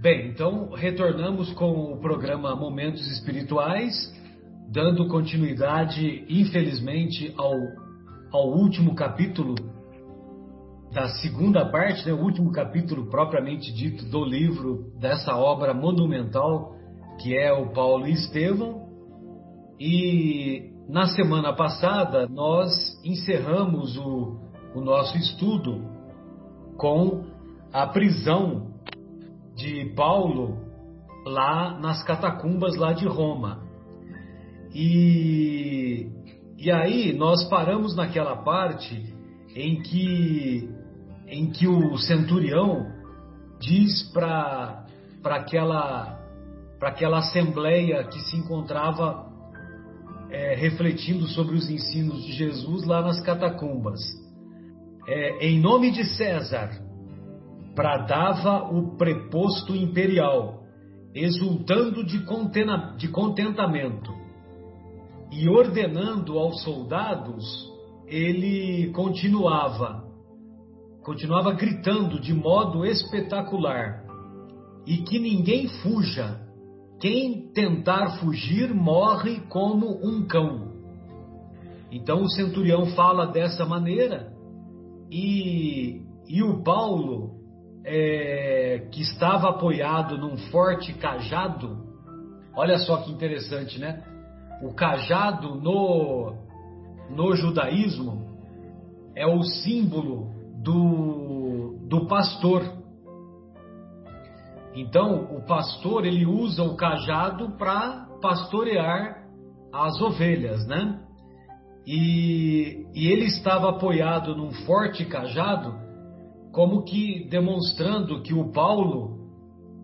Bem, então retornamos com o programa Momentos Espirituais, dando continuidade, infelizmente, ao, ao último capítulo da segunda parte, né, o último capítulo propriamente dito do livro, dessa obra monumental que é o Paulo e Estevão. E na semana passada nós encerramos o, o nosso estudo com a prisão de Paulo lá nas catacumbas lá de Roma. E, e aí nós paramos naquela parte em que em que o centurião diz para aquela, aquela assembleia que se encontrava é, refletindo sobre os ensinos de Jesus lá nas catacumbas. É, em nome de César, bradava o preposto imperial, exultando de, contena, de contentamento e ordenando aos soldados, ele continuava continuava gritando de modo espetacular: E que ninguém fuja. Quem tentar fugir morre como um cão. Então o centurião fala dessa maneira e, e o Paulo, é, que estava apoiado num forte cajado, olha só que interessante, né? O cajado no, no judaísmo é o símbolo do, do pastor. Então, o pastor ele usa o cajado para pastorear as ovelhas, né? E, e ele estava apoiado num forte cajado, como que demonstrando que o Paulo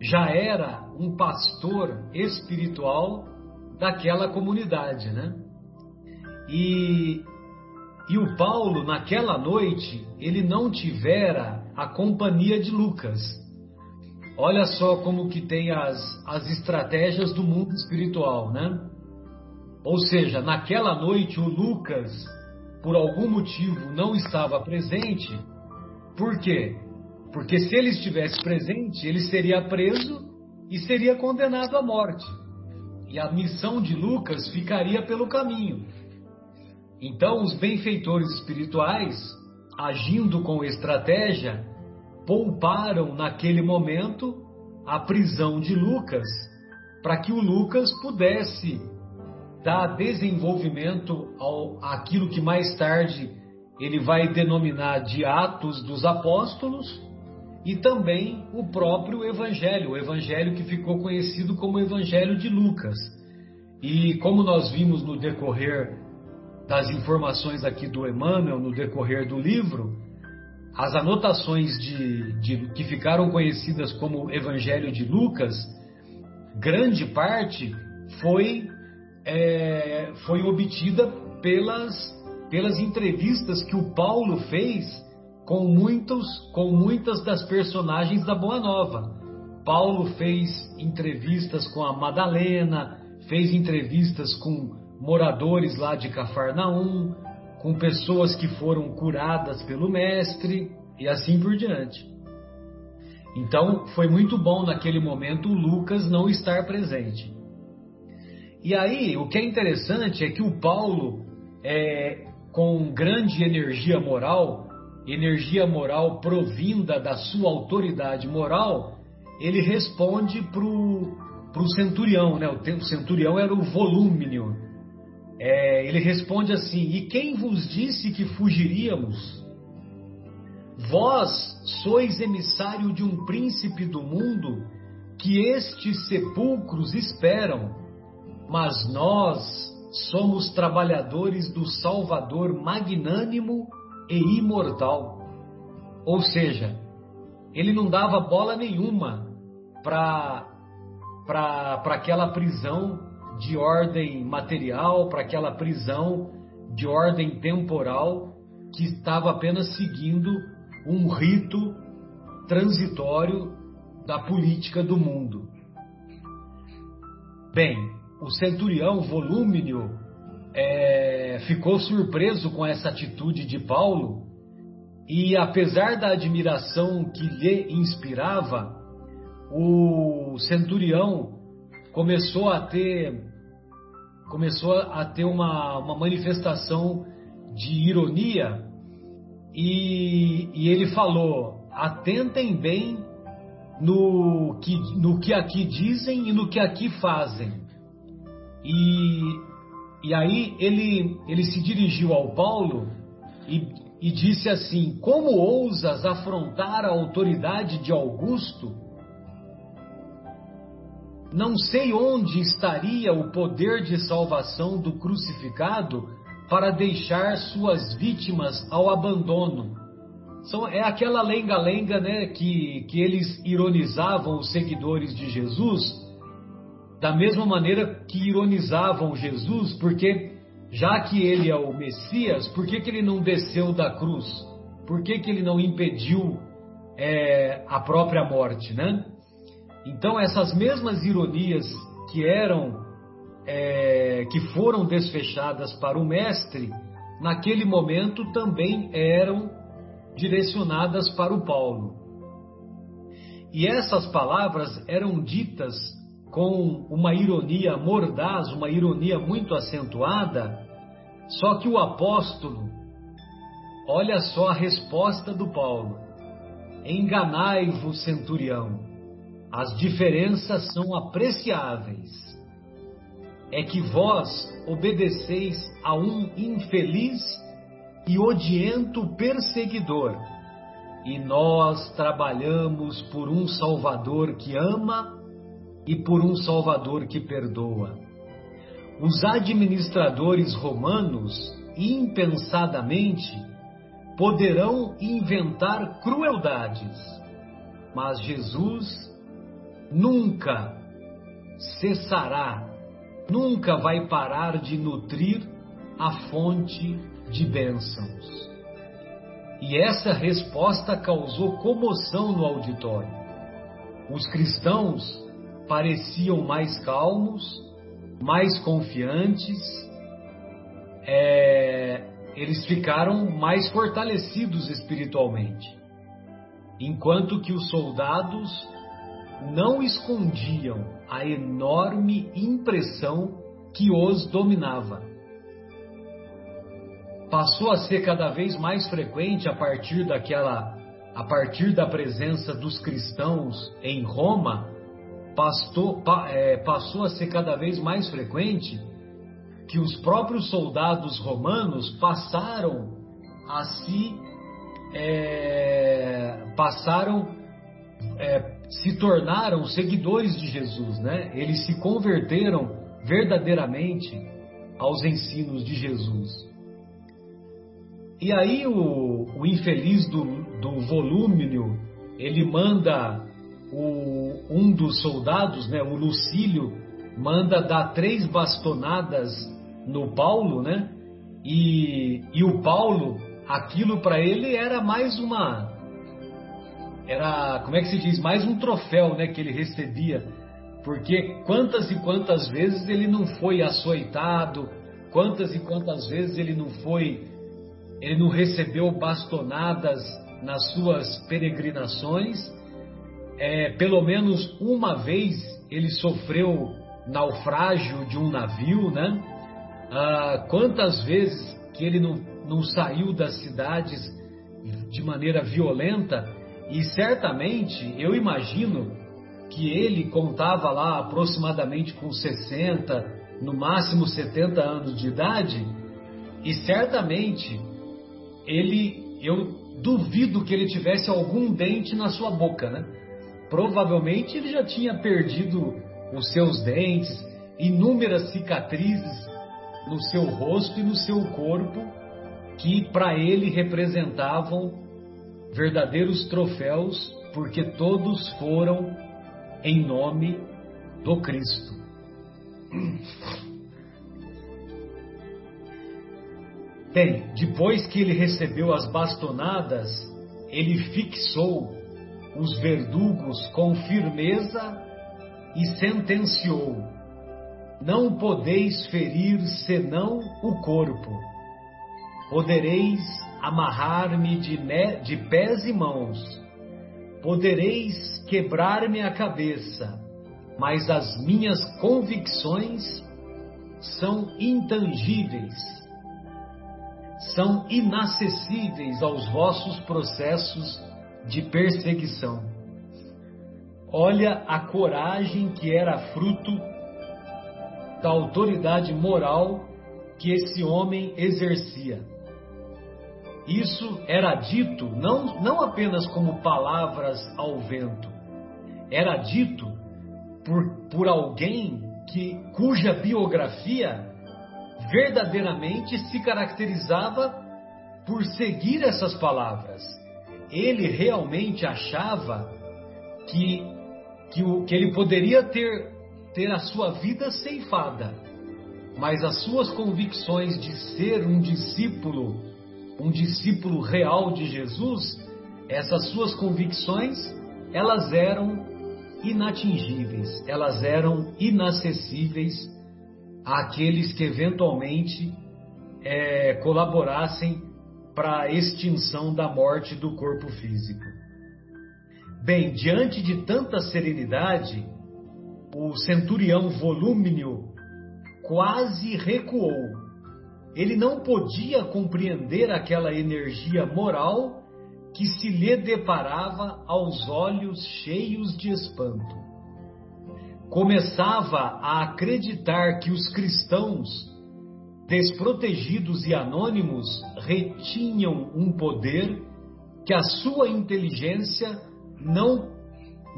já era um pastor espiritual daquela comunidade, né? E, e o Paulo, naquela noite, ele não tivera a companhia de Lucas. Olha só como que tem as, as estratégias do mundo espiritual, né? Ou seja, naquela noite o Lucas, por algum motivo, não estava presente. Por quê? Porque se ele estivesse presente, ele seria preso e seria condenado à morte. E a missão de Lucas ficaria pelo caminho. Então, os benfeitores espirituais, agindo com estratégia, pouparam naquele momento a prisão de Lucas, para que o Lucas pudesse dar desenvolvimento ao aquilo que mais tarde ele vai denominar de Atos dos Apóstolos e também o próprio Evangelho, o Evangelho que ficou conhecido como Evangelho de Lucas. E como nós vimos no decorrer das informações aqui do Emmanuel no decorrer do livro, as anotações de, de, que ficaram conhecidas como Evangelho de Lucas, grande parte foi, é, foi obtida pelas, pelas entrevistas que o Paulo fez com, muitos, com muitas das personagens da Boa Nova. Paulo fez entrevistas com a Madalena, fez entrevistas com moradores lá de Cafarnaum, com pessoas que foram curadas pelo Mestre e assim por diante. Então foi muito bom naquele momento o Lucas não estar presente. E aí o que é interessante é que o Paulo, é, com grande energia moral, energia moral provinda da sua autoridade moral, ele responde para o centurião, né? O centurião era o volúmino, é, ele responde assim: E quem vos disse que fugiríamos? Vós sois emissário de um príncipe do mundo que estes sepulcros esperam, mas nós somos trabalhadores do Salvador magnânimo e imortal. Ou seja, ele não dava bola nenhuma para aquela prisão de ordem material para aquela prisão de ordem temporal que estava apenas seguindo um rito transitório da política do mundo. Bem, o centurião Volúmino é, ficou surpreso com essa atitude de Paulo e, apesar da admiração que lhe inspirava, o centurião começou a ter começou a ter uma, uma manifestação de ironia e, e ele falou: atentem bem no que, no que aqui dizem e no que aqui fazem. E, e aí ele, ele se dirigiu ao Paulo e, e disse assim: Como ousas afrontar a autoridade de Augusto? Não sei onde estaria o poder de salvação do crucificado para deixar suas vítimas ao abandono. São, é aquela lenga-lenga né, que, que eles ironizavam os seguidores de Jesus, da mesma maneira que ironizavam Jesus, porque já que ele é o Messias, por que, que ele não desceu da cruz? Por que, que ele não impediu é, a própria morte, né? Então essas mesmas ironias que eram é, que foram desfechadas para o mestre, naquele momento também eram direcionadas para o Paulo. E essas palavras eram ditas com uma ironia mordaz, uma ironia muito acentuada, só que o apóstolo, olha só a resposta do Paulo: Enganai-vos, centurião, as diferenças são apreciáveis é que vós obedeceis a um infeliz e odiento perseguidor, e nós trabalhamos por um Salvador que ama e por um Salvador que perdoa. Os administradores romanos, impensadamente, poderão inventar crueldades, mas Jesus nunca cessará nunca vai parar de nutrir a fonte de bênçãos. E essa resposta causou comoção no auditório. Os cristãos pareciam mais calmos, mais confiantes, é, eles ficaram mais fortalecidos espiritualmente. Enquanto que os soldados não escondiam a enorme impressão que os dominava. Passou a ser cada vez mais frequente a partir daquela a partir da presença dos cristãos em Roma, pa, é, passou a ser cada vez mais frequente que os próprios soldados romanos passaram a se é, passaram é, se tornaram seguidores de Jesus, né? Eles se converteram verdadeiramente aos ensinos de Jesus. E aí o, o infeliz do, do volúmino, ele manda o, um dos soldados, né, o Lucílio, manda dar três bastonadas no Paulo, né? E, e o Paulo, aquilo para ele era mais uma era, como é que se diz, mais um troféu, né, que ele recebia. Porque quantas e quantas vezes ele não foi açoitado, quantas e quantas vezes ele não foi, ele não recebeu bastonadas nas suas peregrinações. É, pelo menos uma vez ele sofreu naufrágio de um navio, né? Ah, quantas vezes que ele não, não saiu das cidades de maneira violenta e certamente eu imagino que ele contava lá aproximadamente com 60, no máximo 70 anos de idade, e certamente ele, eu duvido que ele tivesse algum dente na sua boca, né? Provavelmente ele já tinha perdido os seus dentes, inúmeras cicatrizes no seu rosto e no seu corpo que para ele representavam verdadeiros troféus, porque todos foram em nome do Cristo. Bem, depois que ele recebeu as bastonadas, ele fixou os verdugos com firmeza e sentenciou: Não podeis ferir senão o corpo. Podereis amarrar-me de, de pés e mãos, podereis quebrar-me a cabeça, mas as minhas convicções são intangíveis, são inacessíveis aos vossos processos de perseguição. Olha a coragem que era fruto da autoridade moral que esse homem exercia. Isso era dito não, não apenas como palavras ao vento, era dito por, por alguém que, cuja biografia verdadeiramente se caracterizava por seguir essas palavras. Ele realmente achava que, que, o, que ele poderia ter, ter a sua vida ceifada, mas as suas convicções de ser um discípulo, um discípulo real de Jesus, essas suas convicções, elas eram inatingíveis, elas eram inacessíveis àqueles que eventualmente é, colaborassem para a extinção da morte do corpo físico. Bem, diante de tanta serenidade, o centurião volúmino quase recuou. Ele não podia compreender aquela energia moral que se lhe deparava aos olhos cheios de espanto. Começava a acreditar que os cristãos, desprotegidos e anônimos, retinham um poder que a sua inteligência não,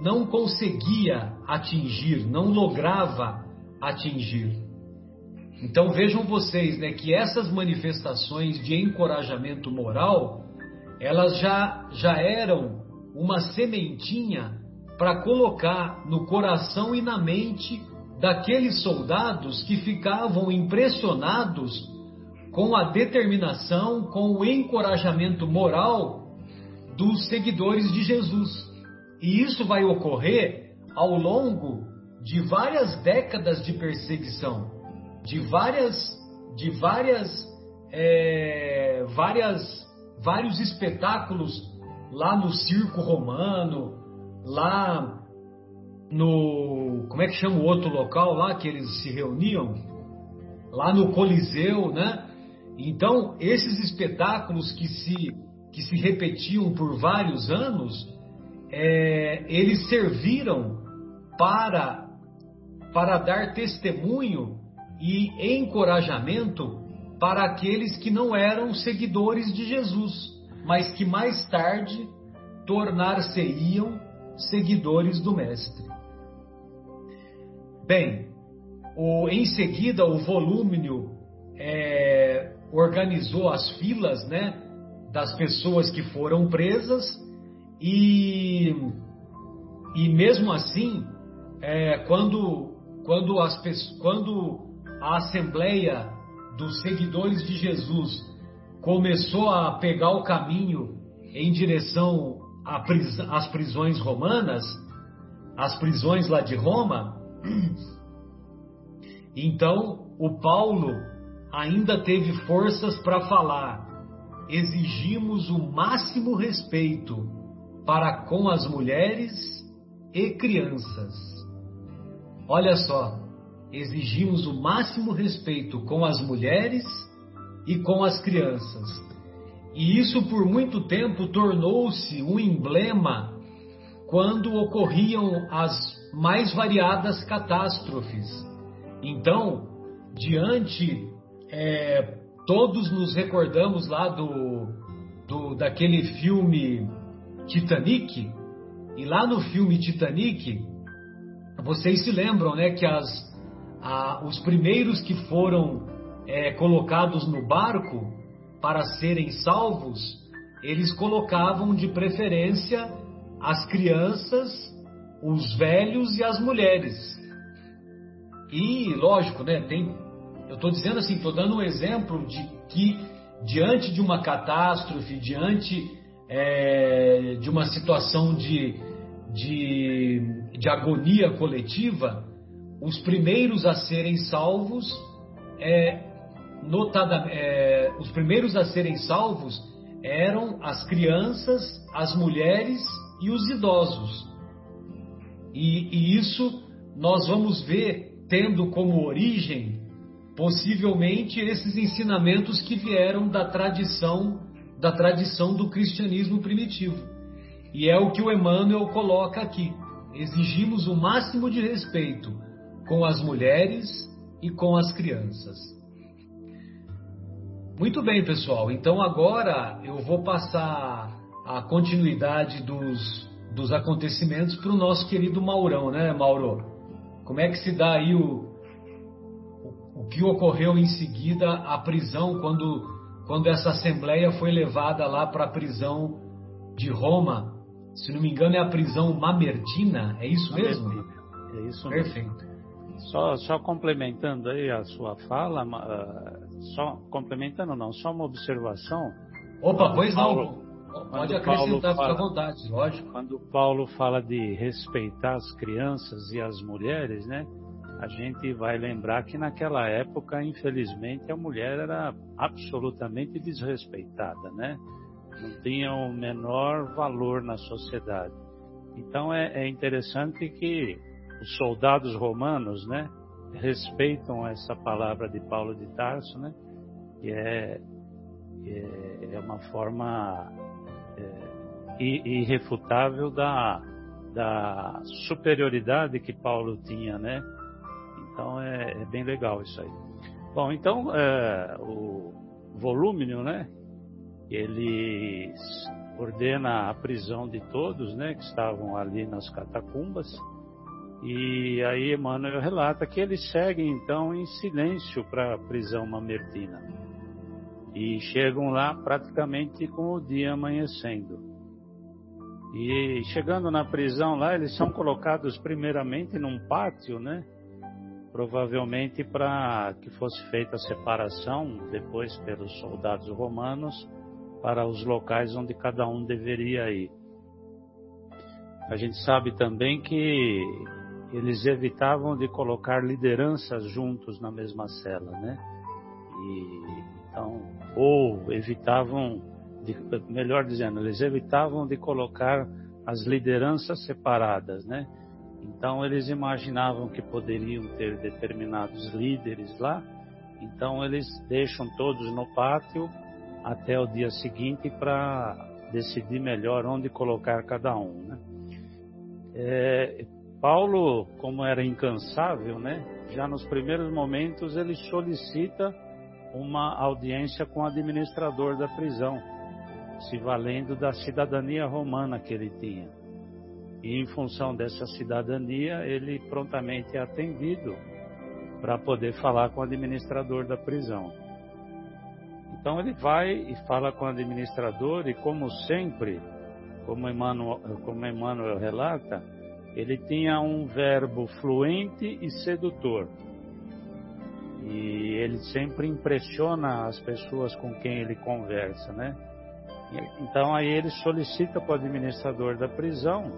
não conseguia atingir, não lograva atingir. Então vejam vocês, né, que essas manifestações de encorajamento moral, elas já já eram uma sementinha para colocar no coração e na mente daqueles soldados que ficavam impressionados com a determinação, com o encorajamento moral dos seguidores de Jesus. E isso vai ocorrer ao longo de várias décadas de perseguição de várias, de várias, é, várias, vários espetáculos lá no circo romano, lá no, como é que chama o outro local lá que eles se reuniam? Lá no Coliseu, né? Então, esses espetáculos que se, que se repetiam por vários anos, é, eles serviram para, para dar testemunho e encorajamento para aqueles que não eram seguidores de Jesus, mas que mais tarde tornar-se-iam seguidores do Mestre. Bem, o, em seguida o Volúmino é, organizou as filas né, das pessoas que foram presas e, e mesmo assim, é, quando, quando, as, quando a assembleia dos seguidores de Jesus começou a pegar o caminho em direção às prisões romanas, às prisões lá de Roma, então o Paulo ainda teve forças para falar: exigimos o máximo respeito para com as mulheres e crianças. Olha só, exigimos o máximo respeito com as mulheres e com as crianças. E isso por muito tempo tornou-se um emblema quando ocorriam as mais variadas catástrofes. Então, diante, é, todos nos recordamos lá do, do daquele filme Titanic, e lá no filme Titanic, vocês se lembram, né, que as ah, os primeiros que foram é, colocados no barco para serem salvos, eles colocavam de preferência as crianças, os velhos e as mulheres. E, lógico, né, tem, eu estou dizendo assim, estou dando um exemplo de que, diante de uma catástrofe, diante é, de uma situação de, de, de agonia coletiva, os primeiros a serem salvos, é, notada, é, os primeiros a serem salvos eram as crianças, as mulheres e os idosos. E, e isso nós vamos ver tendo como origem, possivelmente, esses ensinamentos que vieram da tradição da tradição do cristianismo primitivo. E é o que o Emmanuel coloca aqui. Exigimos o máximo de respeito com as mulheres e com as crianças. Muito bem, pessoal. Então agora eu vou passar a continuidade dos, dos acontecimentos para o nosso querido Maurão, né, Mauro? Como é que se dá aí o, o, o que ocorreu em seguida a prisão quando quando essa assembleia foi levada lá para a prisão de Roma. Se não me engano, é a prisão Mamertina, é isso mesmo? É isso mesmo. Perfeito. Só, só complementando aí a sua fala, uh, só complementando não, só uma observação. Opa, pois Paulo, Pode acrescentar, fica à vontade, lógico. Quando Paulo fala de respeitar as crianças e as mulheres, né? a gente vai lembrar que naquela época, infelizmente, a mulher era absolutamente desrespeitada, né? Não tinha o menor valor na sociedade. Então é, é interessante que os soldados romanos, né, respeitam essa palavra de Paulo de Tarso, né? Que é, é, é uma forma irrefutável da, da superioridade que Paulo tinha, né? Então é, é bem legal isso aí. Bom, então é, o Volúmino, né? Ele ordena a prisão de todos, né? Que estavam ali nas catacumbas. E aí Emmanuel relata que eles seguem então em silêncio para a prisão mamertina. E chegam lá praticamente com o dia amanhecendo. E chegando na prisão lá, eles são colocados primeiramente num pátio, né? provavelmente para que fosse feita a separação depois pelos soldados romanos para os locais onde cada um deveria ir. A gente sabe também que eles evitavam de colocar lideranças juntos na mesma cela, né? E, então, ou evitavam, de, melhor dizendo, eles evitavam de colocar as lideranças separadas, né? Então eles imaginavam que poderiam ter determinados líderes lá, então eles deixam todos no pátio até o dia seguinte para decidir melhor onde colocar cada um. Né? É, Paulo, como era incansável, né, já nos primeiros momentos ele solicita uma audiência com o administrador da prisão, se valendo da cidadania romana que ele tinha. E em função dessa cidadania, ele prontamente é atendido para poder falar com o administrador da prisão. Então ele vai e fala com o administrador e como sempre, como Emmanuel, como Emmanuel relata, ele tinha um verbo fluente e sedutor. E ele sempre impressiona as pessoas com quem ele conversa, né? Então aí ele solicita para o administrador da prisão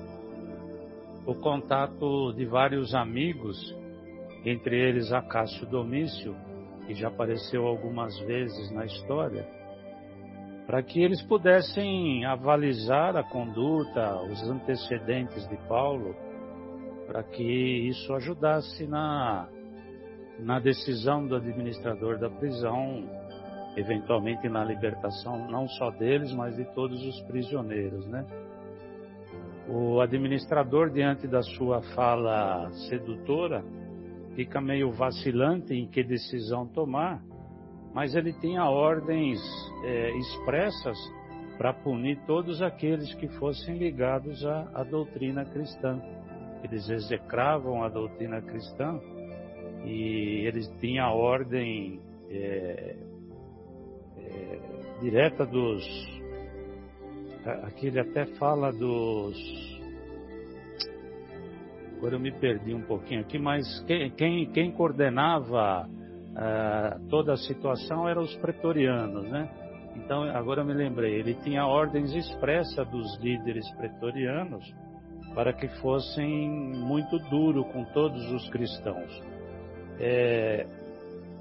o contato de vários amigos, entre eles Acácio Domício, que já apareceu algumas vezes na história, para que eles pudessem avalizar a conduta, os antecedentes de Paulo, para que isso ajudasse na, na decisão do administrador da prisão, eventualmente na libertação não só deles, mas de todos os prisioneiros, né? O administrador, diante da sua fala sedutora, fica meio vacilante em que decisão tomar, mas ele tinha ordens é, expressas para punir todos aqueles que fossem ligados à, à, doutrina cristã. Eles execravam a doutrina cristã e eles tinham ordem é, direta dos Aqui ele até fala dos. Agora eu me perdi um pouquinho aqui, mas quem, quem, quem coordenava uh, toda a situação eram os pretorianos, né? Então, agora eu me lembrei, ele tinha ordens expressas dos líderes pretorianos para que fossem muito duro com todos os cristãos. É,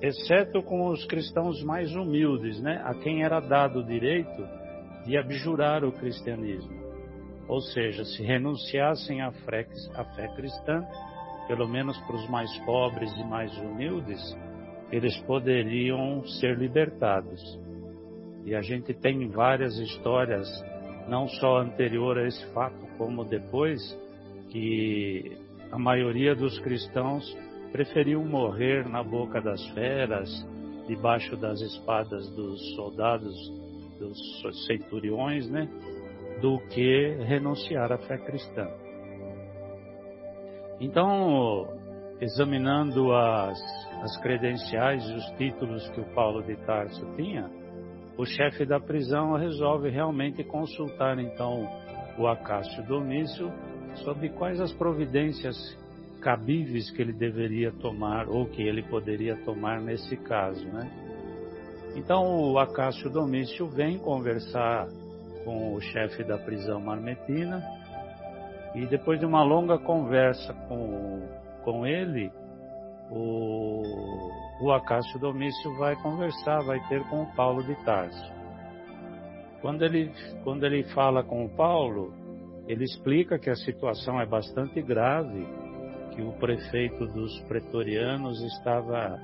exceto com os cristãos mais humildes, né? A quem era dado o direito de abjurar o cristianismo. ou seja, se renunciassem à fé, à fé cristã, pelo menos para os mais pobres e mais humildes, eles poderiam ser libertados. E a gente tem várias histórias, não só anterior a esse fato, como depois, que a maioria dos cristãos preferiu morrer na boca das feras, debaixo das espadas dos soldados, dos centuriões, né? Do que renunciar à fé cristã. Então, examinando as, as credenciais e os títulos que o Paulo de Tarso tinha, o chefe da prisão resolve realmente consultar então o Acácio Domício sobre quais as providências cabíveis que ele deveria tomar ou que ele poderia tomar nesse caso, né? Então o Acácio Domício vem conversar com o chefe da prisão marmetina e depois de uma longa conversa com, com ele, o, o Acácio Domício vai conversar, vai ter com o Paulo de Tarso. Quando ele, quando ele fala com o Paulo, ele explica que a situação é bastante grave, que o prefeito dos pretorianos estava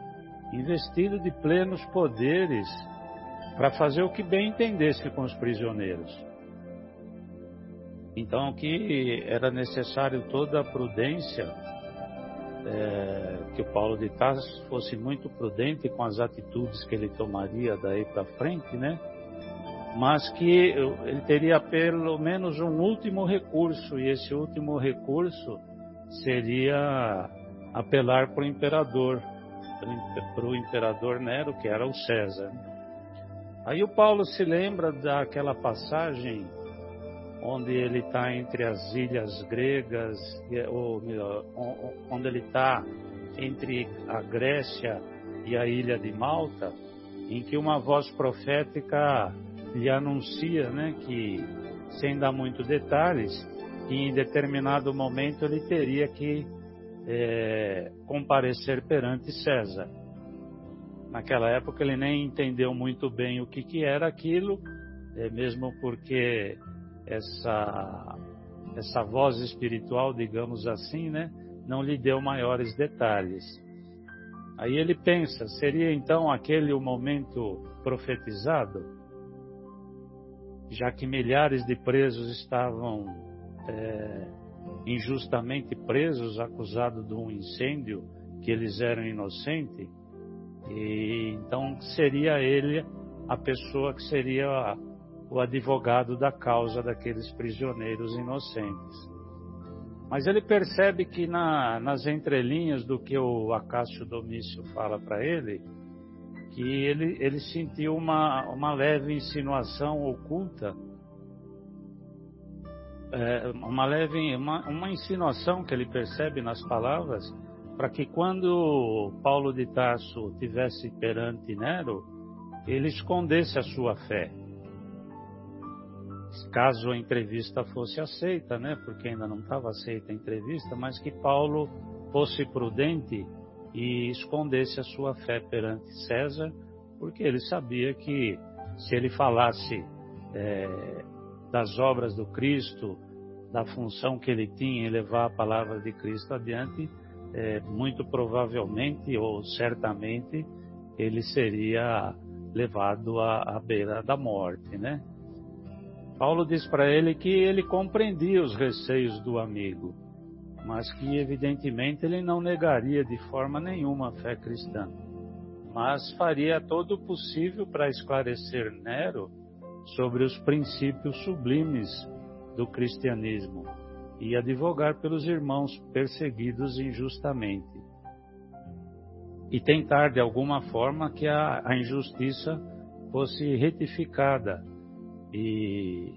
investido de plenos poderes para fazer o que bem entendesse com os prisioneiros. Então, que era necessário toda a prudência, é, que o Paulo de Tarso fosse muito prudente com as atitudes que ele tomaria daí para frente, né? mas que ele teria pelo menos um último recurso, e esse último recurso seria apelar para o imperador, para o imperador Nero, que era o César. Aí o Paulo se lembra daquela passagem onde ele está entre as ilhas gregas, ou onde ele está entre a Grécia e a ilha de Malta, em que uma voz profética lhe anuncia né, que, sem dar muito detalhes, que em determinado momento ele teria que é, comparecer perante César. Naquela época ele nem entendeu muito bem o que, que era aquilo, é, mesmo porque essa, essa voz espiritual, digamos assim, né, não lhe deu maiores detalhes. Aí ele pensa, seria então aquele o momento profetizado? já que milhares de presos estavam é, injustamente presos, acusados de um incêndio, que eles eram inocentes, e então seria ele a pessoa que seria o advogado da causa daqueles prisioneiros inocentes. Mas ele percebe que na, nas entrelinhas do que o Acácio Domício fala para ele, que ele, ele sentiu uma, uma leve insinuação oculta, é, uma leve, uma, uma insinuação que ele percebe nas palavras, para que quando Paulo de Tarso tivesse perante Nero, ele escondesse a sua fé. Caso a entrevista fosse aceita, né? Porque ainda não estava aceita a entrevista, mas que Paulo fosse prudente e escondesse a sua fé perante César, porque ele sabia que se ele falasse é, das obras do Cristo, da função que ele tinha em levar a palavra de Cristo adiante, é, muito provavelmente ou certamente ele seria levado à, à beira da morte, né? Paulo diz para ele que ele compreendia os receios do amigo, mas que evidentemente ele não negaria de forma nenhuma a fé cristã, mas faria todo o possível para esclarecer Nero sobre os princípios sublimes do cristianismo e advogar pelos irmãos perseguidos injustamente. E tentar de alguma forma que a, a injustiça fosse retificada e,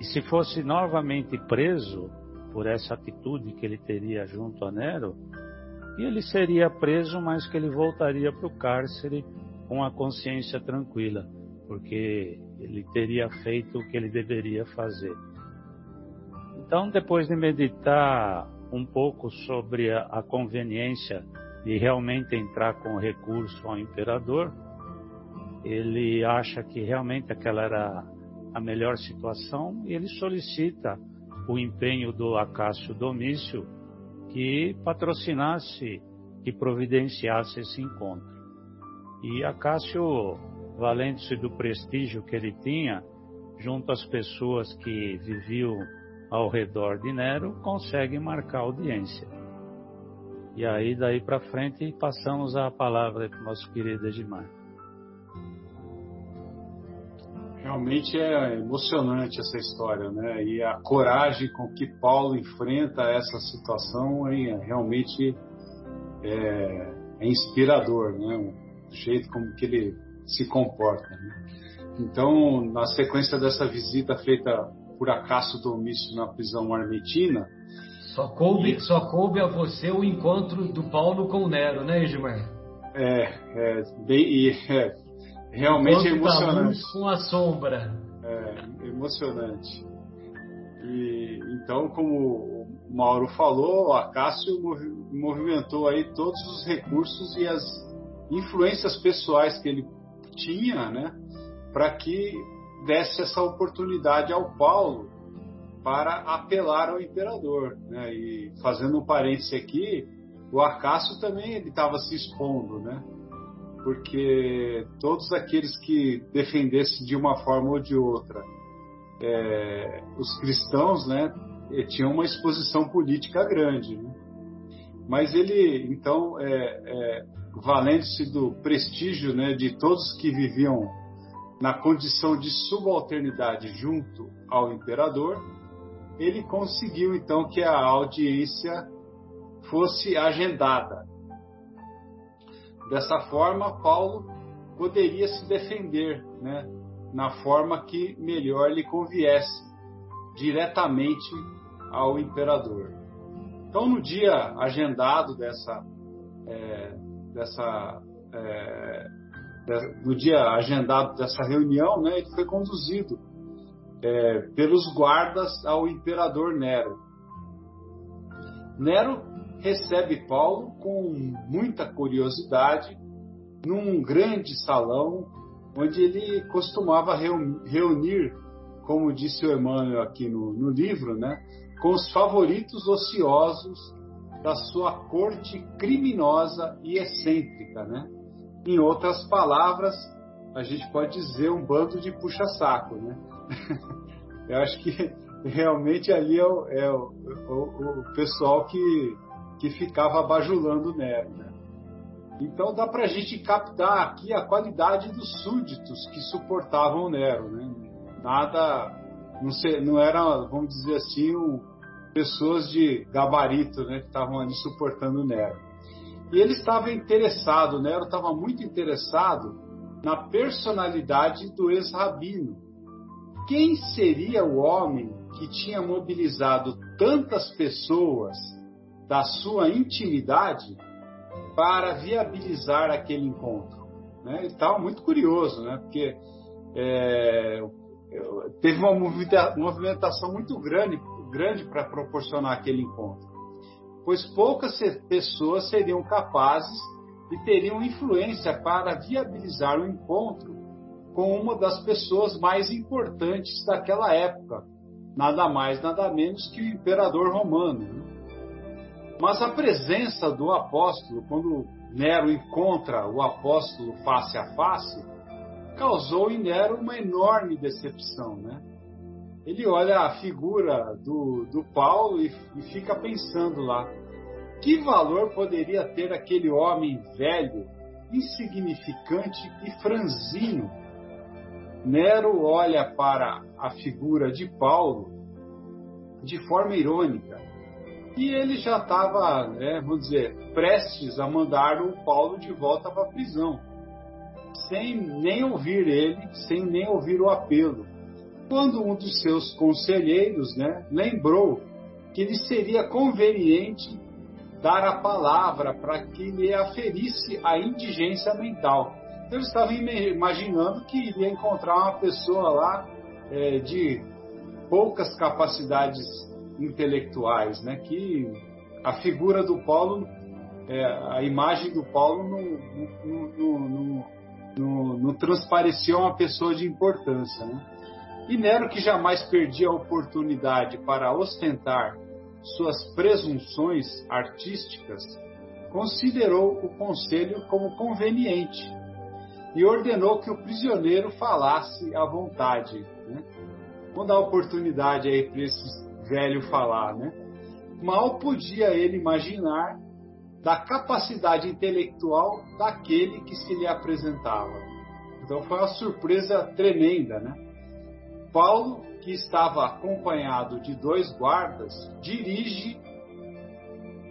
e se fosse novamente preso, por essa atitude que ele teria junto a Nero, ele seria preso, mas que ele voltaria para o cárcere com a consciência tranquila, porque ele teria feito o que ele deveria fazer. Então, depois de meditar um pouco sobre a, a conveniência de realmente entrar com recurso ao imperador, ele acha que realmente aquela era a melhor situação, ele solicita o empenho do Acácio Domício que patrocinasse, que providenciasse esse encontro. E Acácio, valendo-se do prestígio que ele tinha, junto às pessoas que viviam ao redor de Nero, consegue marcar audiência. E aí, daí para frente, passamos a palavra para o nosso querido Edmar. Realmente é emocionante essa história, né? E a coragem com que Paulo enfrenta essa situação é realmente é, é inspirador, né? O jeito como que ele se comporta. Né? Então, na sequência dessa visita feita por Acácio Domício na prisão armetina, só coube, e... só coube a você o encontro do Paulo com o Nero, né, Edmar? É, é, bem, é realmente é emocionante. com a sombra. É, emocionante. E, então, como o Mauro falou, a Cássio movimentou aí todos os recursos e as influências pessoais que ele tinha, né, para que desse essa oportunidade ao Paulo para apelar ao imperador. Né? E fazendo um parêntese aqui, o Acácio também estava se expondo, né? porque todos aqueles que defendessem de uma forma ou de outra é, os cristãos, né, tinham uma exposição política grande. Né? Mas ele, então, é, é, valendo-se do prestígio né, de todos que viviam na condição de subalternidade junto ao imperador, ele conseguiu então que a audiência fosse agendada. Dessa forma, Paulo poderia se defender, né, na forma que melhor lhe conviesse, diretamente ao imperador. Então, no dia agendado dessa, é, dessa é, no dia agendado dessa reunião, né, ele foi conduzido é, pelos guardas ao imperador Nero. Nero recebe Paulo com muita curiosidade num grande salão onde ele costumava reunir, como disse o Emmanuel aqui no, no livro, né, com os favoritos ociosos da sua corte criminosa e excêntrica, né? Em outras palavras, a gente pode dizer um bando de puxa-saco, né? Eu acho que realmente ali é o, é o, o, o pessoal que, que ficava bajulando o Nero. Né? Então dá para a gente captar aqui a qualidade dos súditos que suportavam o Nero. Né? Nada, não, sei, não era, vamos dizer assim, um, pessoas de gabarito né, que estavam ali suportando o Nero. E ele estava interessado, o Nero estava muito interessado na personalidade do ex-rabino, quem seria o homem que tinha mobilizado tantas pessoas da sua intimidade para viabilizar aquele encontro? Né? Ele estava muito curioso, né? porque é, teve uma movimentação muito grande, grande para proporcionar aquele encontro, pois poucas pessoas seriam capazes e teriam influência para viabilizar o encontro com uma das pessoas mais importantes daquela época, nada mais, nada menos que o imperador romano. Né? Mas a presença do apóstolo, quando Nero encontra o apóstolo face a face, causou em Nero uma enorme decepção. Né? Ele olha a figura do, do Paulo e, e fica pensando lá: que valor poderia ter aquele homem velho, insignificante e franzino? Nero olha para a figura de Paulo de forma irônica. E ele já estava, né, vamos dizer, prestes a mandar o Paulo de volta para a prisão, sem nem ouvir ele, sem nem ouvir o apelo. Quando um dos seus conselheiros né, lembrou que lhe seria conveniente dar a palavra para que lhe aferisse a indigência mental eu estava imaginando que iria encontrar uma pessoa lá é, de poucas capacidades intelectuais, né? Que a figura do Paulo, é, a imagem do Paulo não, não, não, não, transparecia uma pessoa de importância, né? E Nero, que jamais perdia a oportunidade para ostentar suas presunções artísticas, considerou o conselho como conveniente e ordenou que o prisioneiro falasse à vontade. Né? Vamos dar oportunidade aí para esse velho falar, né? Mal podia ele imaginar da capacidade intelectual daquele que se lhe apresentava. Então foi uma surpresa tremenda, né? Paulo, que estava acompanhado de dois guardas, dirige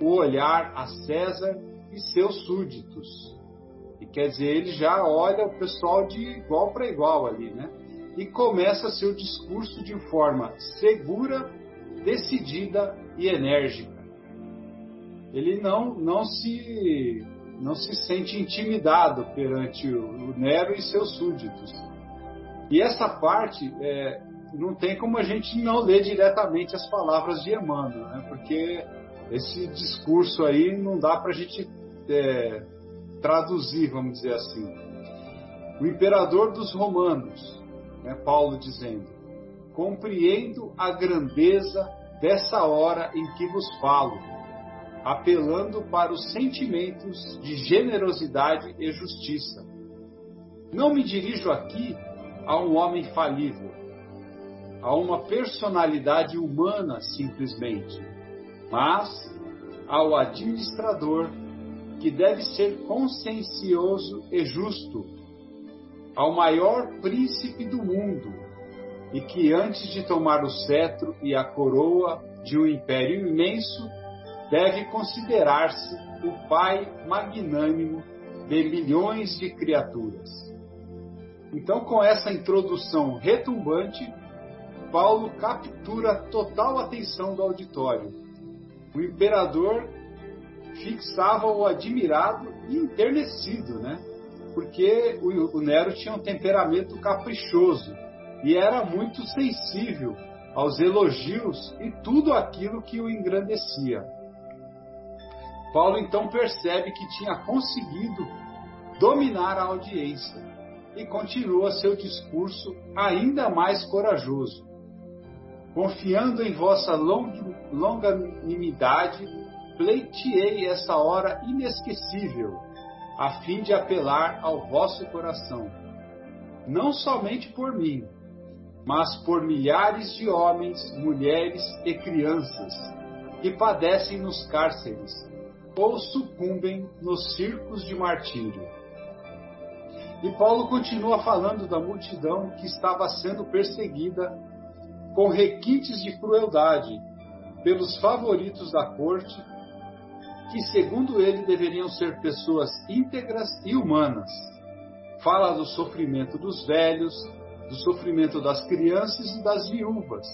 o olhar a César e seus súditos. E quer dizer, ele já olha o pessoal de igual para igual ali, né? E começa seu discurso de forma segura, decidida e enérgica. Ele não, não se não se sente intimidado perante o Nero e seus súditos. E essa parte é, não tem como a gente não ler diretamente as palavras de Emmanuel, né? porque esse discurso aí não dá para a gente é, traduzir, vamos dizer assim. O imperador dos romanos, né, Paulo dizendo, compreendo a grandeza dessa hora em que vos falo, apelando para os sentimentos de generosidade e justiça. Não me dirijo aqui a um homem falível, a uma personalidade humana simplesmente, mas ao administrador que deve ser consciencioso e justo, ao maior príncipe do mundo e que antes de tomar o cetro e a coroa de um império imenso, deve considerar-se o pai magnânimo de milhões de criaturas. Então, com essa introdução retumbante, Paulo captura total atenção do auditório. O imperador fixava-o admirado e enternecido, né? Porque o, Nero tinha um temperamento caprichoso e era muito sensível aos elogios e tudo aquilo que o engrandecia. Paulo então percebe que tinha conseguido dominar a audiência e continua seu discurso ainda mais corajoso. Confiando em vossa longanimidade, pleiteei essa hora inesquecível, a fim de apelar ao vosso coração, não somente por mim, mas por milhares de homens, mulheres e crianças que padecem nos cárceres ou sucumbem nos circos de martírio e Paulo continua falando da multidão que estava sendo perseguida com requintes de crueldade pelos favoritos da corte, que, segundo ele, deveriam ser pessoas íntegras e humanas. Fala do sofrimento dos velhos, do sofrimento das crianças e das viúvas.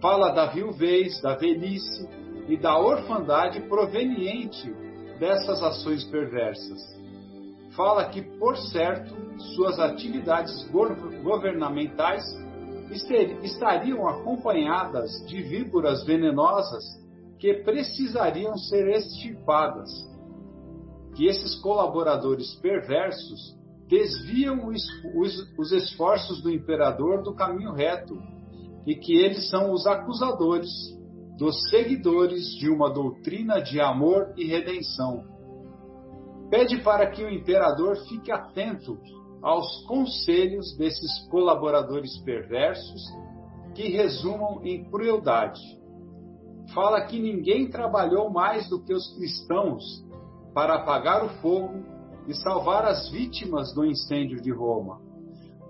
Fala da viuvez, da velhice e da orfandade proveniente dessas ações perversas fala que, por certo, suas atividades governamentais estariam acompanhadas de víboras venenosas que precisariam ser extirpadas. Que esses colaboradores perversos desviam os esforços do imperador do caminho reto e que eles são os acusadores dos seguidores de uma doutrina de amor e redenção pede para que o imperador fique atento aos conselhos desses colaboradores perversos que resumam em crueldade. Fala que ninguém trabalhou mais do que os cristãos para apagar o fogo e salvar as vítimas do incêndio de Roma.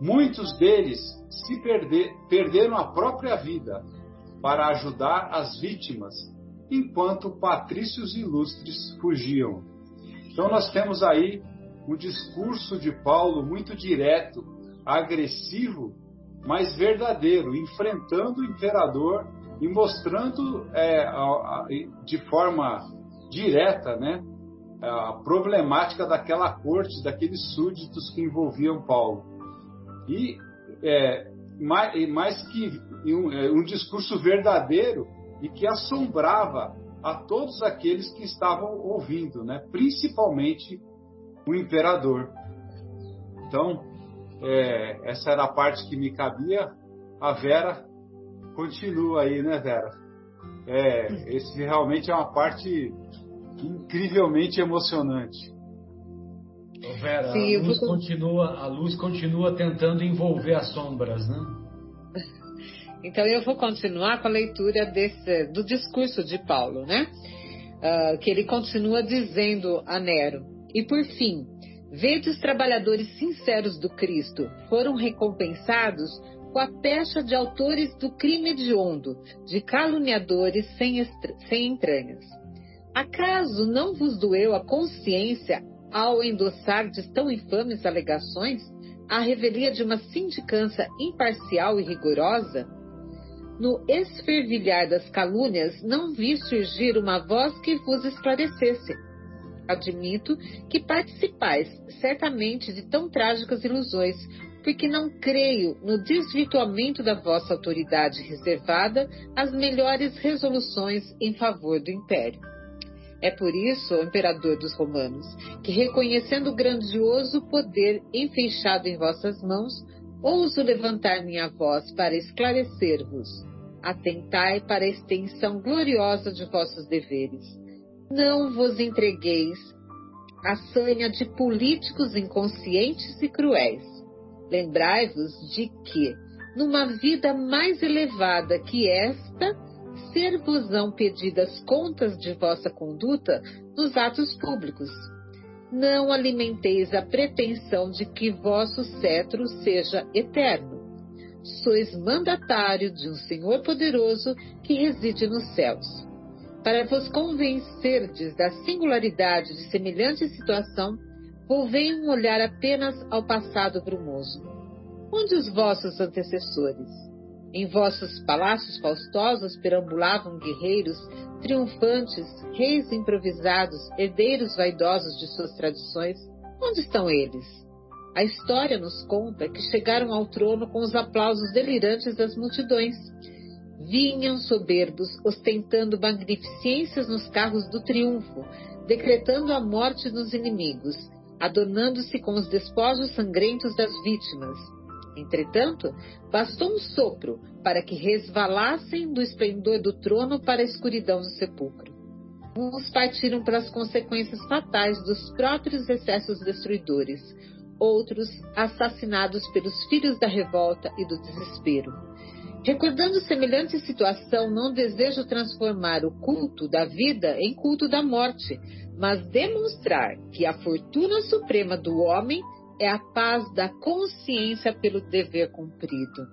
Muitos deles se perder, perderam a própria vida para ajudar as vítimas, enquanto patrícios ilustres fugiam. Então nós temos aí um discurso de Paulo muito direto, agressivo, mas verdadeiro, enfrentando o imperador e mostrando é, de forma direta né, a problemática daquela corte, daqueles súditos que envolviam Paulo. E é, mais, mais, que um, é, um discurso verdadeiro e que assombrava a todos aqueles que estavam ouvindo, né? principalmente o imperador. Então, é, essa era a parte que me cabia. a Vera continua aí, né, Vera? É, esse realmente é uma parte incrivelmente emocionante. Vera, Sim, a, luz vou... continua, a luz continua tentando envolver as sombras, né? Então eu vou continuar com a leitura desse, do discurso de Paulo, né? Uh, que ele continua dizendo a Nero. E por fim, vede os trabalhadores sinceros do Cristo foram recompensados com a pecha de autores do crime hediondo, de caluniadores sem, sem entranhas. Acaso não vos doeu a consciência ao endossar de tão infames alegações a revelia de uma sindicância imparcial e rigorosa? No esfervilhar das calúnias, não vi surgir uma voz que vos esclarecesse. Admito que participais certamente de tão trágicas ilusões, porque não creio no desvirtuamento da vossa autoridade reservada às melhores resoluções em favor do império. É por isso, imperador dos romanos, que reconhecendo o grandioso poder enfeixado em vossas mãos, ouso levantar minha voz para esclarecer-vos. Atentai para a extensão gloriosa de vossos deveres. Não vos entregueis à sanha de políticos inconscientes e cruéis. Lembrai-vos de que, numa vida mais elevada que esta, ser-vos-ão pedidas contas de vossa conduta nos atos públicos. Não alimenteis a pretensão de que vosso cetro seja eterno. Sois mandatário de um Senhor poderoso que reside nos céus. Para vos convencerdes da singularidade de semelhante situação, volvei um olhar apenas ao passado brumoso. Onde os vossos antecessores? Em vossos palácios faustosos perambulavam guerreiros triunfantes, reis improvisados, herdeiros vaidosos de suas tradições. Onde estão eles? A história nos conta que chegaram ao trono com os aplausos delirantes das multidões. Vinham soberbos, ostentando magnificências nos carros do triunfo, decretando a morte dos inimigos, adornando-se com os despojos sangrentos das vítimas. Entretanto, bastou um sopro para que resvalassem do esplendor do trono para a escuridão do sepulcro. Uns partiram pelas consequências fatais dos próprios excessos destruidores, outros assassinados pelos filhos da revolta e do desespero. Recordando semelhante situação, não desejo transformar o culto da vida em culto da morte, mas demonstrar que a fortuna suprema do homem é a paz da consciência pelo dever cumprido.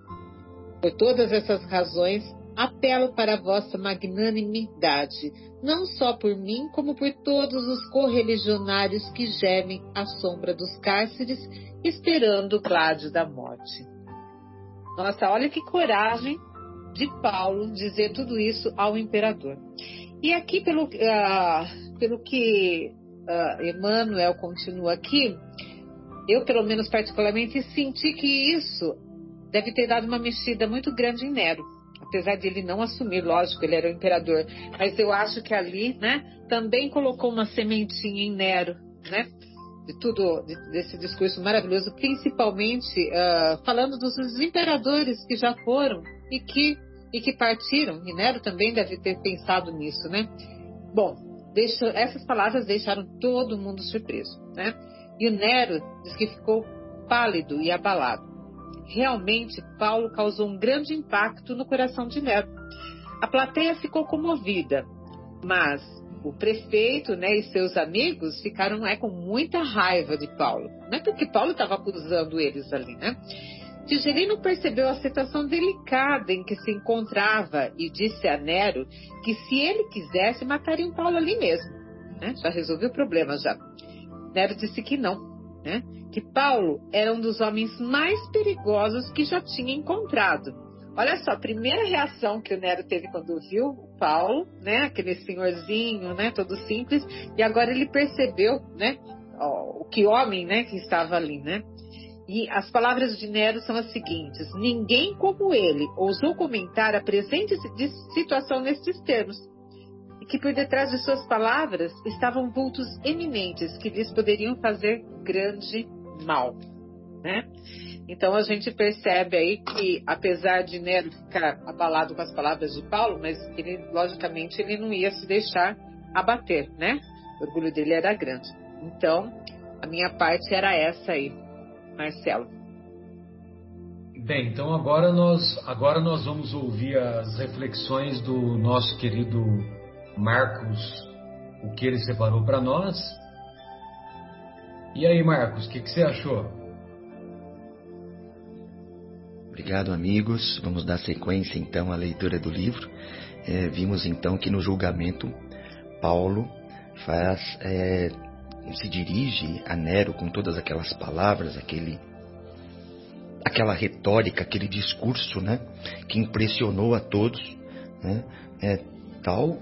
Por todas essas razões, apelo para a vossa magnanimidade, não só por mim, como por todos os correligionários que gemem à sombra dos cárceres, esperando o gládio da morte. Nossa, olha que coragem de Paulo dizer tudo isso ao imperador. E aqui, pelo, uh, pelo que uh, Emmanuel continua aqui, eu, pelo menos particularmente, senti que isso deve ter dado uma mexida muito grande em Nero. Apesar de ele não assumir, lógico, ele era o imperador. Mas eu acho que ali, né, também colocou uma sementinha em Nero, né? De tudo, de, desse discurso maravilhoso, principalmente uh, falando dos imperadores que já foram e que, e que partiram. E Nero também deve ter pensado nisso, né? Bom, deixo, essas palavras deixaram todo mundo surpreso, né? E o Nero diz que ficou pálido e abalado. Realmente, Paulo causou um grande impacto no coração de Nero. A plateia ficou comovida, mas o prefeito né, e seus amigos ficaram é, com muita raiva de Paulo. Não é porque Paulo estava acusando eles ali, né? Tigelino percebeu a situação delicada em que se encontrava e disse a Nero que se ele quisesse, matariam Paulo ali mesmo. Né? Já resolveu o problema já. Nero disse que não, né? que Paulo era um dos homens mais perigosos que já tinha encontrado. Olha só, a primeira reação que o Nero teve quando viu o Paulo, né, aquele senhorzinho, né, todo simples, e agora ele percebeu, né, o que homem, né, que estava ali, né? E as palavras de Nero são as seguintes: ninguém como ele ousou comentar a presente situação nestes termos que por detrás de suas palavras estavam vultos eminentes que lhes poderiam fazer grande mal. né? Então a gente percebe aí que, apesar de Nero ficar abalado com as palavras de Paulo, mas ele, logicamente, ele não ia se deixar abater, né? O orgulho dele era grande. Então, a minha parte era essa aí, Marcelo. Bem, então agora nós, agora nós vamos ouvir as reflexões do nosso querido Marcos, o que ele separou para nós. E aí, Marcos, o que, que você achou? Obrigado, amigos. Vamos dar sequência então à leitura do livro. É, vimos então que no julgamento Paulo faz é, se dirige a Nero com todas aquelas palavras, aquele aquela retórica, aquele discurso, né, que impressionou a todos, né, é tal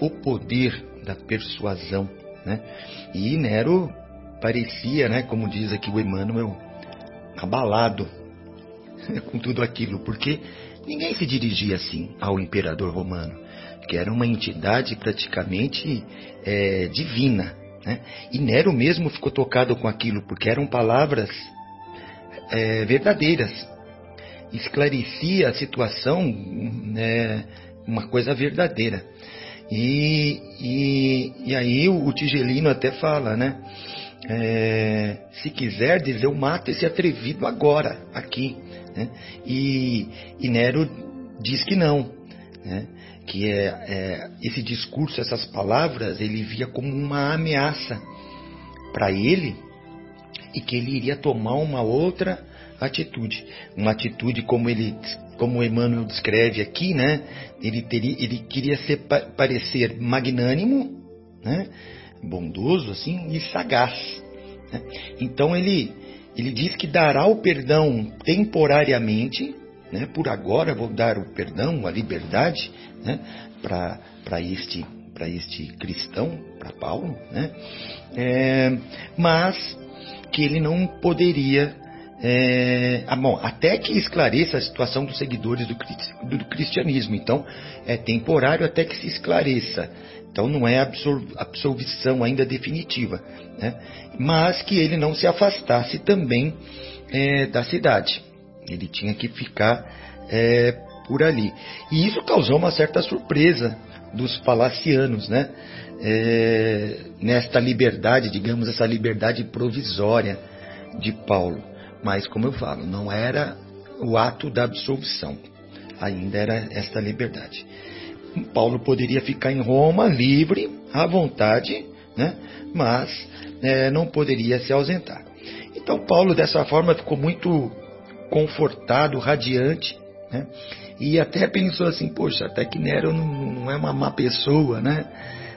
o poder da persuasão, né? E Nero parecia, né, como diz aqui o Emmanuel, abalado com tudo aquilo, porque ninguém se dirigia assim ao imperador romano, que era uma entidade praticamente é, divina. Né? E Nero mesmo ficou tocado com aquilo, porque eram palavras é, verdadeiras. Esclarecia a situação, é, uma coisa verdadeira. E, e, e aí o, o Tigelino até fala, né? É, se quiserdes, eu mato esse atrevido agora, aqui. Né? E, e, Nero diz que não, né? que é, é, esse discurso, essas palavras, ele via como uma ameaça para ele e que ele iria tomar uma outra atitude, uma atitude como ele, como Emmanuel descreve aqui, né? Ele teria, ele queria ser parecer magnânimo, né? bondoso assim e sagaz. Né? Então ele ele diz que dará o perdão temporariamente, né? por agora vou dar o perdão, a liberdade né? para este para este cristão, para Paulo, né? É, mas que ele não poderia é, ah, bom, até que esclareça a situação dos seguidores do, do, cristianismo. Então, é temporário até que se esclareça. Então não é absolvição ainda definitiva, né? mas que ele não se afastasse também é, da cidade. Ele tinha que ficar é, por ali. E isso causou uma certa surpresa dos palacianos, né? É, nesta liberdade, digamos, essa liberdade provisória de Paulo. Mas, como eu falo, não era o ato da absolvição, ainda era esta liberdade. Paulo poderia ficar em Roma livre, à vontade, né? mas é, não poderia se ausentar. Então Paulo dessa forma ficou muito confortado, radiante, né? e até pensou assim, poxa, até que Nero não, não é uma má pessoa, né?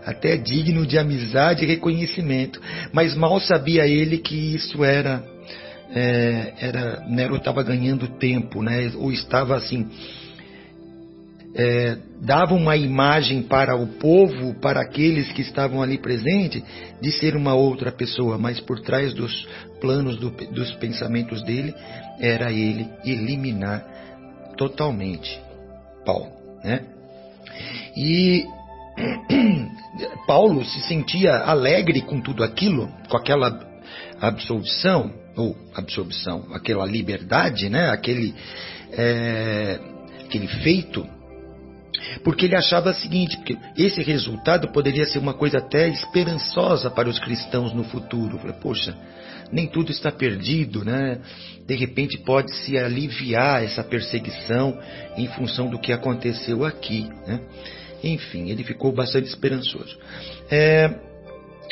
até digno de amizade e reconhecimento, mas mal sabia ele que isso era, é, era Nero estava ganhando tempo, né? ou estava assim é, dava uma imagem para o povo, para aqueles que estavam ali presentes, de ser uma outra pessoa, mas por trás dos planos do, dos pensamentos dele era ele eliminar totalmente Paulo, né? E Paulo se sentia alegre com tudo aquilo, com aquela absolvição ou absolvição, aquela liberdade, né? Aquele é, aquele feito porque ele achava o seguinte, porque esse resultado poderia ser uma coisa até esperançosa para os cristãos no futuro. Falei, poxa, nem tudo está perdido, né? De repente pode se aliviar essa perseguição em função do que aconteceu aqui, né? Enfim, ele ficou bastante esperançoso. É,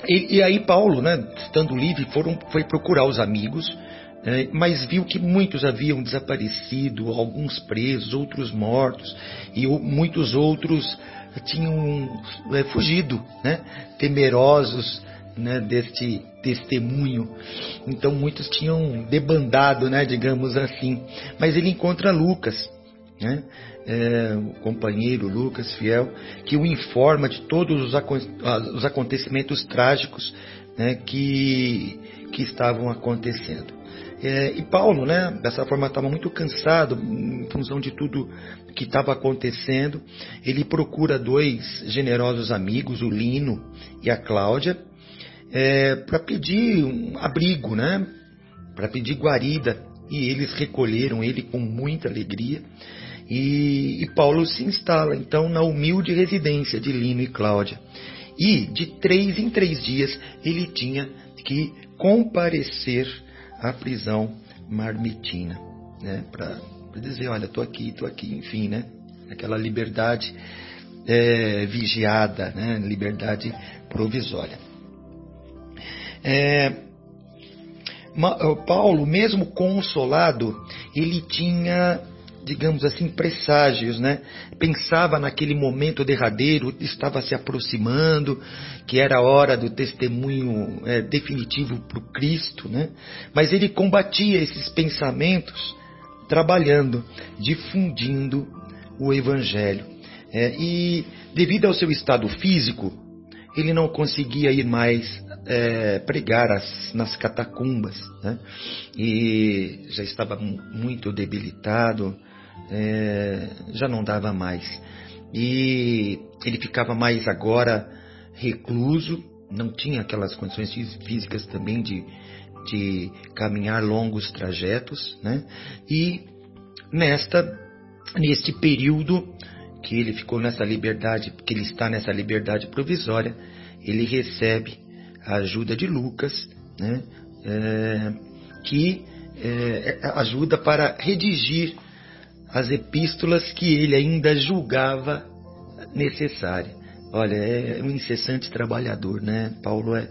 e, e, aí Paulo, né, estando livre, foram, foi procurar os amigos é, mas viu que muitos haviam desaparecido, alguns presos, outros mortos, e muitos outros tinham é, fugido, né? temerosos né, deste testemunho. Então muitos tinham debandado, né, digamos assim. Mas ele encontra Lucas, né, é, o companheiro Lucas fiel, que o informa de todos os, os acontecimentos trágicos né, que, que estavam acontecendo. É, e Paulo, né, dessa forma, estava muito cansado em função de tudo que estava acontecendo. Ele procura dois generosos amigos, o Lino e a Cláudia, é, para pedir um abrigo, né, para pedir guarida e eles recolheram ele com muita alegria. E, e, Paulo se instala então na humilde residência de Lino e Cláudia. E de três em três dias ele tinha que comparecer à prisão marmitina, né? Para dizer, olha, estou aqui, estou aqui, enfim, né? Aquela liberdade é, vigiada, né? Liberdade provisória. É, Paulo, mesmo consolado, ele tinha, digamos assim, presságios, né? Pensava naquele momento derradeiro, estava se aproximando, que era a hora do testemunho é, definitivo para o Cristo, né? Mas ele combatia esses pensamentos trabalhando, difundindo o Evangelho. É, e devido ao seu estado físico, ele não conseguia ir mais é, pregar as, nas catacumbas, né? e já estava muito debilitado, é, já não dava mais. E ele ficava mais agora recluso, não tinha aquelas condições físicas também de, de caminhar longos trajetos, né? E nesta, neste período que ele ficou nessa liberdade, que ele está nessa liberdade provisória, ele recebe a ajuda de Lucas, né, é, que é, ajuda para redigir as epístolas que ele ainda julgava necessárias. Olha, é um incessante trabalhador, né? Paulo é,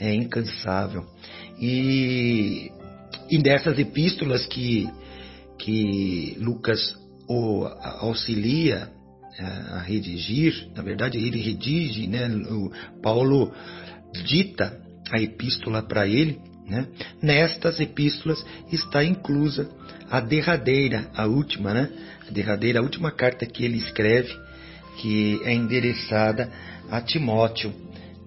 é incansável. E, e dessas epístolas que, que Lucas o auxilia a redigir, na verdade ele redige, né? O Paulo dita a epístola para ele, né? Nestas epístolas está inclusa a derradeira, a última, né? A derradeira, a última carta que ele escreve, que é endereçada a Timóteo,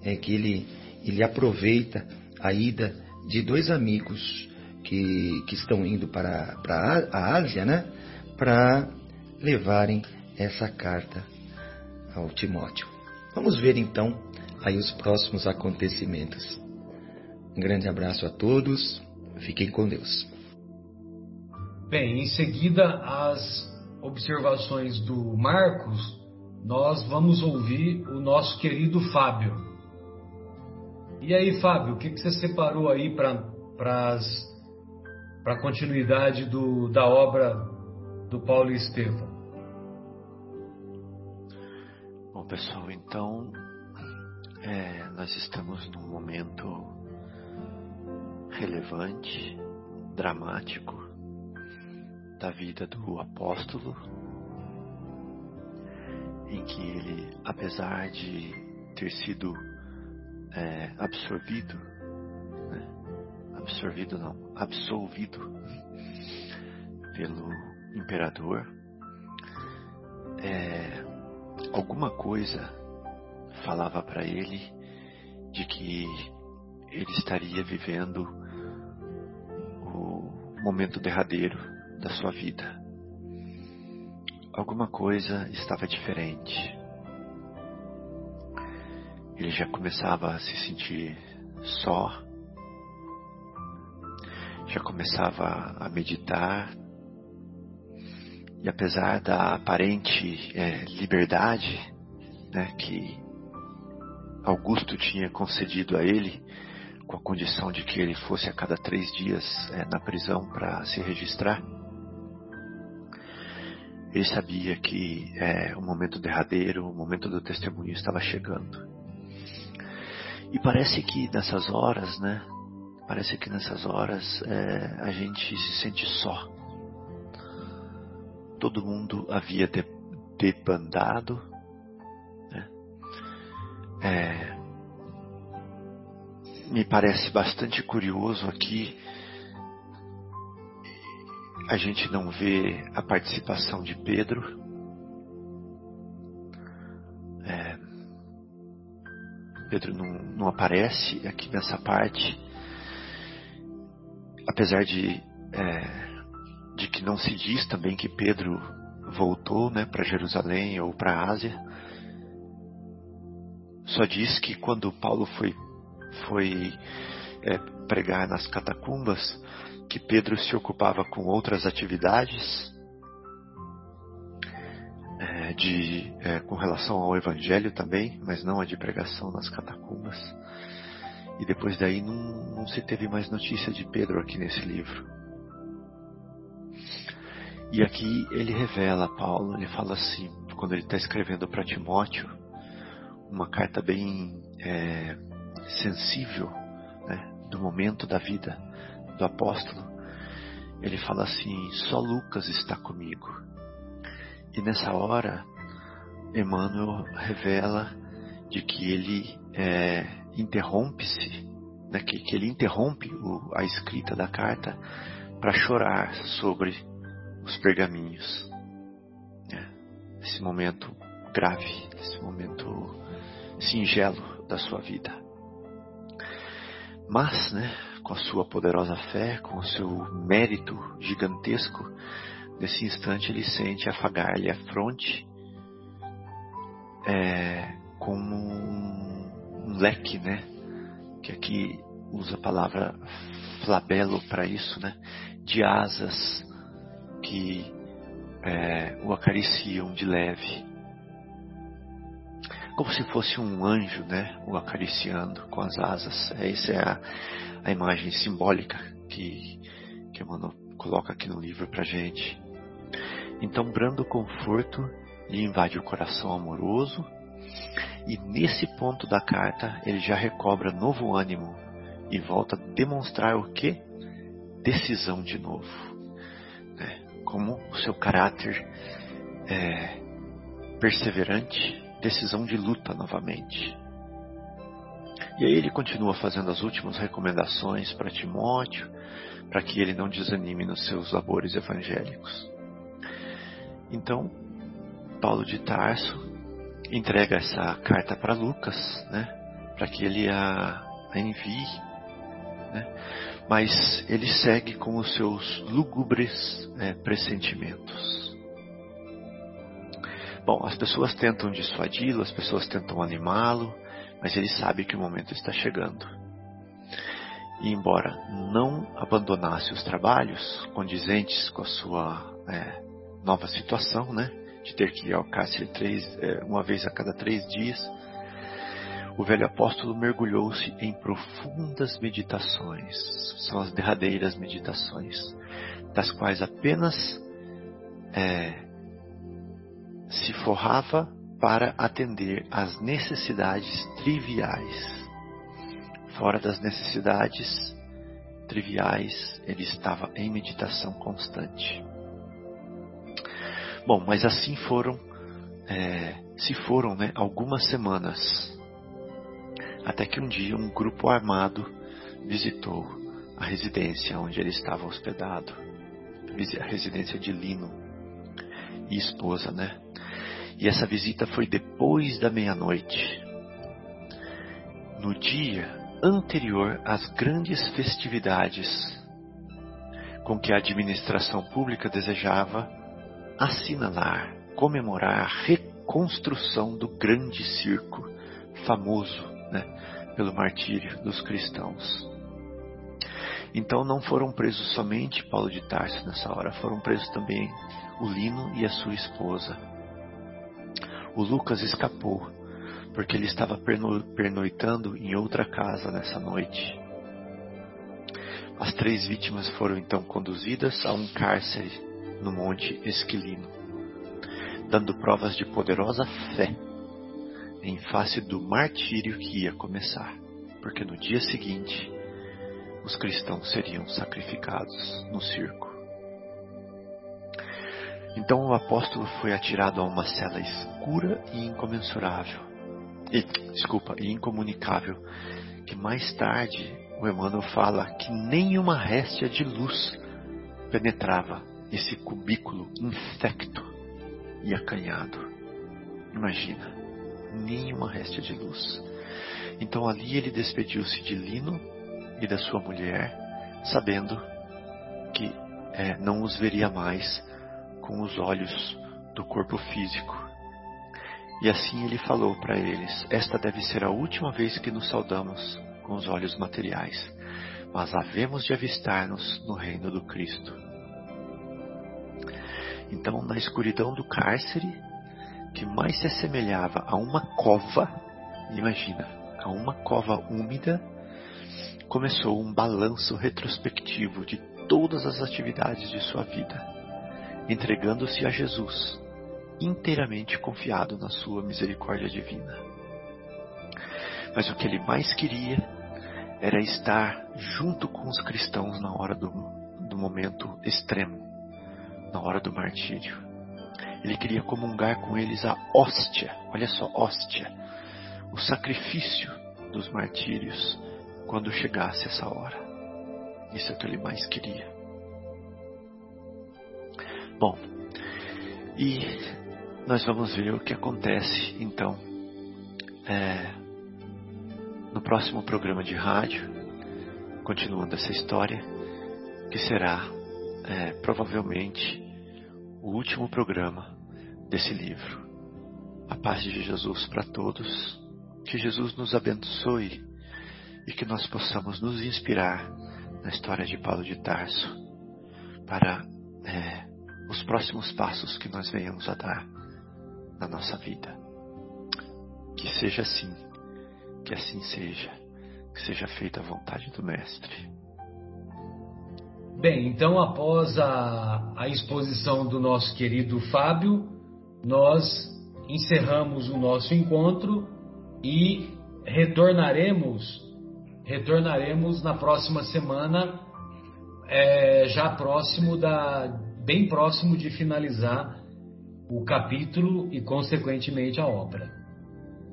é que ele ele aproveita a ida de dois amigos que, que estão indo para, para a Ásia, né? Para levarem essa carta ao Timóteo. Vamos ver então aí os próximos acontecimentos. Um grande abraço a todos, fiquem com Deus. Bem, em seguida as observações do Marcos, nós vamos ouvir o nosso querido Fábio. E aí, Fábio, o que, que você separou aí para a continuidade do, da obra do Paulo e? Bom, pessoal, então é, nós estamos num momento relevante, dramático da vida do apóstolo, em que ele, apesar de ter sido é, absorvido, né? absorvido não, absolvido pelo imperador, é, alguma coisa falava para ele de que ele estaria vivendo o momento derradeiro da sua vida. Alguma coisa estava diferente. Ele já começava a se sentir só, já começava a meditar, e apesar da aparente é, liberdade né, que Augusto tinha concedido a ele, com a condição de que ele fosse a cada três dias é, na prisão para se registrar. Ele sabia que é, o momento derradeiro, o momento do testemunho estava chegando. E parece que nessas horas, né? Parece que nessas horas é, a gente se sente só. Todo mundo havia debandado, é, me parece bastante curioso aqui a gente não vê a participação de Pedro. É, Pedro não, não, aparece aqui nessa parte, apesar de, é, de que não se diz também que Pedro voltou né, para Jerusalém ou para a Ásia. Só diz que quando Paulo foi, foi é, pregar nas catacumbas, que Pedro se ocupava com outras atividades é, de, é, com relação ao Evangelho também, mas não a de pregação nas catacumbas. E depois daí não, não se teve mais notícia de Pedro aqui nesse livro. E aqui ele revela, Paulo, ele fala assim, quando ele está escrevendo para Timóteo, uma carta bem é, sensível né, do momento da vida do apóstolo. Ele fala assim: só Lucas está comigo. E nessa hora, Emmanuel revela de que ele é, interrompe-se, né, que, que, ele interrompe o, a escrita da carta para chorar sobre os pergaminhos. Né, esse momento grave, esse momento singelo da sua vida. Mas, né, com a sua poderosa fé, com o seu mérito gigantesco, nesse instante ele sente afagar-lhe a fronte é, como um, leque, né, que aqui usa a palavra flabelo para isso, né, de asas que é, o acariciam de leve. Como se fosse um anjo, né, o acariciando com as asas. Essa é a, a imagem simbólica que, que Emmanuel coloca aqui no livro para gente. Então, brando conforto lhe invade o coração amoroso, e nesse ponto da carta ele já recobra novo ânimo e volta a demonstrar o que? Decisão de novo. Né? Como o seu caráter é perseverante decisão de luta novamente. E aí ele continua fazendo as últimas recomendações para Timóteo, para que ele não desanime nos seus labores evangélicos. Então, Paulo de Tarso entrega essa carta para Lucas, né, para que ele a, a envie, né, mas ele segue com os seus lúgubres né, pressentimentos. Bom, as pessoas tentam dissuadi-lo, as pessoas tentam animá-lo, mas ele sabe que o momento está chegando. E embora não abandonasse os trabalhos condizentes com a sua é, nova situação, né, de ter que ir ao cárcere três, é, uma vez a cada três dias, o velho apóstolo mergulhou-se em profundas meditações. São as derradeiras meditações, das quais apenas é, se forrava para atender às necessidades triviais. Fora das necessidades triviais, ele estava em meditação constante. Bom, mas assim foram, é, se foram, né, algumas semanas, até que um dia um grupo armado visitou a residência onde ele estava hospedado, a residência de Lino e esposa, né? E essa visita foi depois da meia-noite, no dia anterior às grandes festividades com que a administração pública desejava assinalar, comemorar a reconstrução do grande circo, famoso né, pelo martírio dos cristãos. Então não foram presos somente Paulo de Tarso nessa hora, foram presos também o Lino e a sua esposa. O Lucas escapou, porque ele estava perno pernoitando em outra casa nessa noite. As três vítimas foram então conduzidas a um cárcere no Monte Esquilino, dando provas de poderosa fé em face do martírio que ia começar, porque no dia seguinte os cristãos seriam sacrificados no circo. Então o apóstolo foi atirado a uma cela escura e incomensurável, e, desculpa, e incomunicável, que mais tarde o Emmanuel fala que nenhuma réstia de luz penetrava esse cubículo infecto e acanhado. Imagina, nenhuma réstia de luz. Então ali ele despediu-se de Lino e da sua mulher, sabendo que é, não os veria mais com os olhos do corpo físico. E assim ele falou para eles: Esta deve ser a última vez que nos saudamos com os olhos materiais, mas havemos de avistar-nos no reino do Cristo. Então, na escuridão do cárcere, que mais se assemelhava a uma cova, imagina, a uma cova úmida, começou um balanço retrospectivo de todas as atividades de sua vida, entregando-se a Jesus, inteiramente confiado na sua misericórdia divina. Mas o que ele mais queria era estar junto com os cristãos na hora do, do momento extremo, na hora do martírio. Ele queria comungar com eles a hóstia, olha só, hóstia, o sacrifício dos martírios quando chegasse essa hora. Isso é o que ele mais queria. Bom, e nós vamos ver o que acontece então é, no próximo programa de rádio, continuando essa história, que será é, provavelmente o último programa desse livro. A paz de Jesus para todos, que Jesus nos abençoe e que nós possamos nos inspirar na história de Paulo de Tarso para é, os próximos passos que nós venhamos a dar na nossa vida. Que seja assim, que assim seja, que seja feita a vontade do Mestre. Bem, então após a, a exposição do nosso querido Fábio, nós encerramos o nosso encontro e retornaremos retornaremos na próxima semana é, já próximo da bem próximo de finalizar o capítulo e, consequentemente, a obra.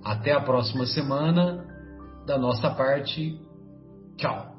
Até a próxima semana. Da nossa parte, tchau.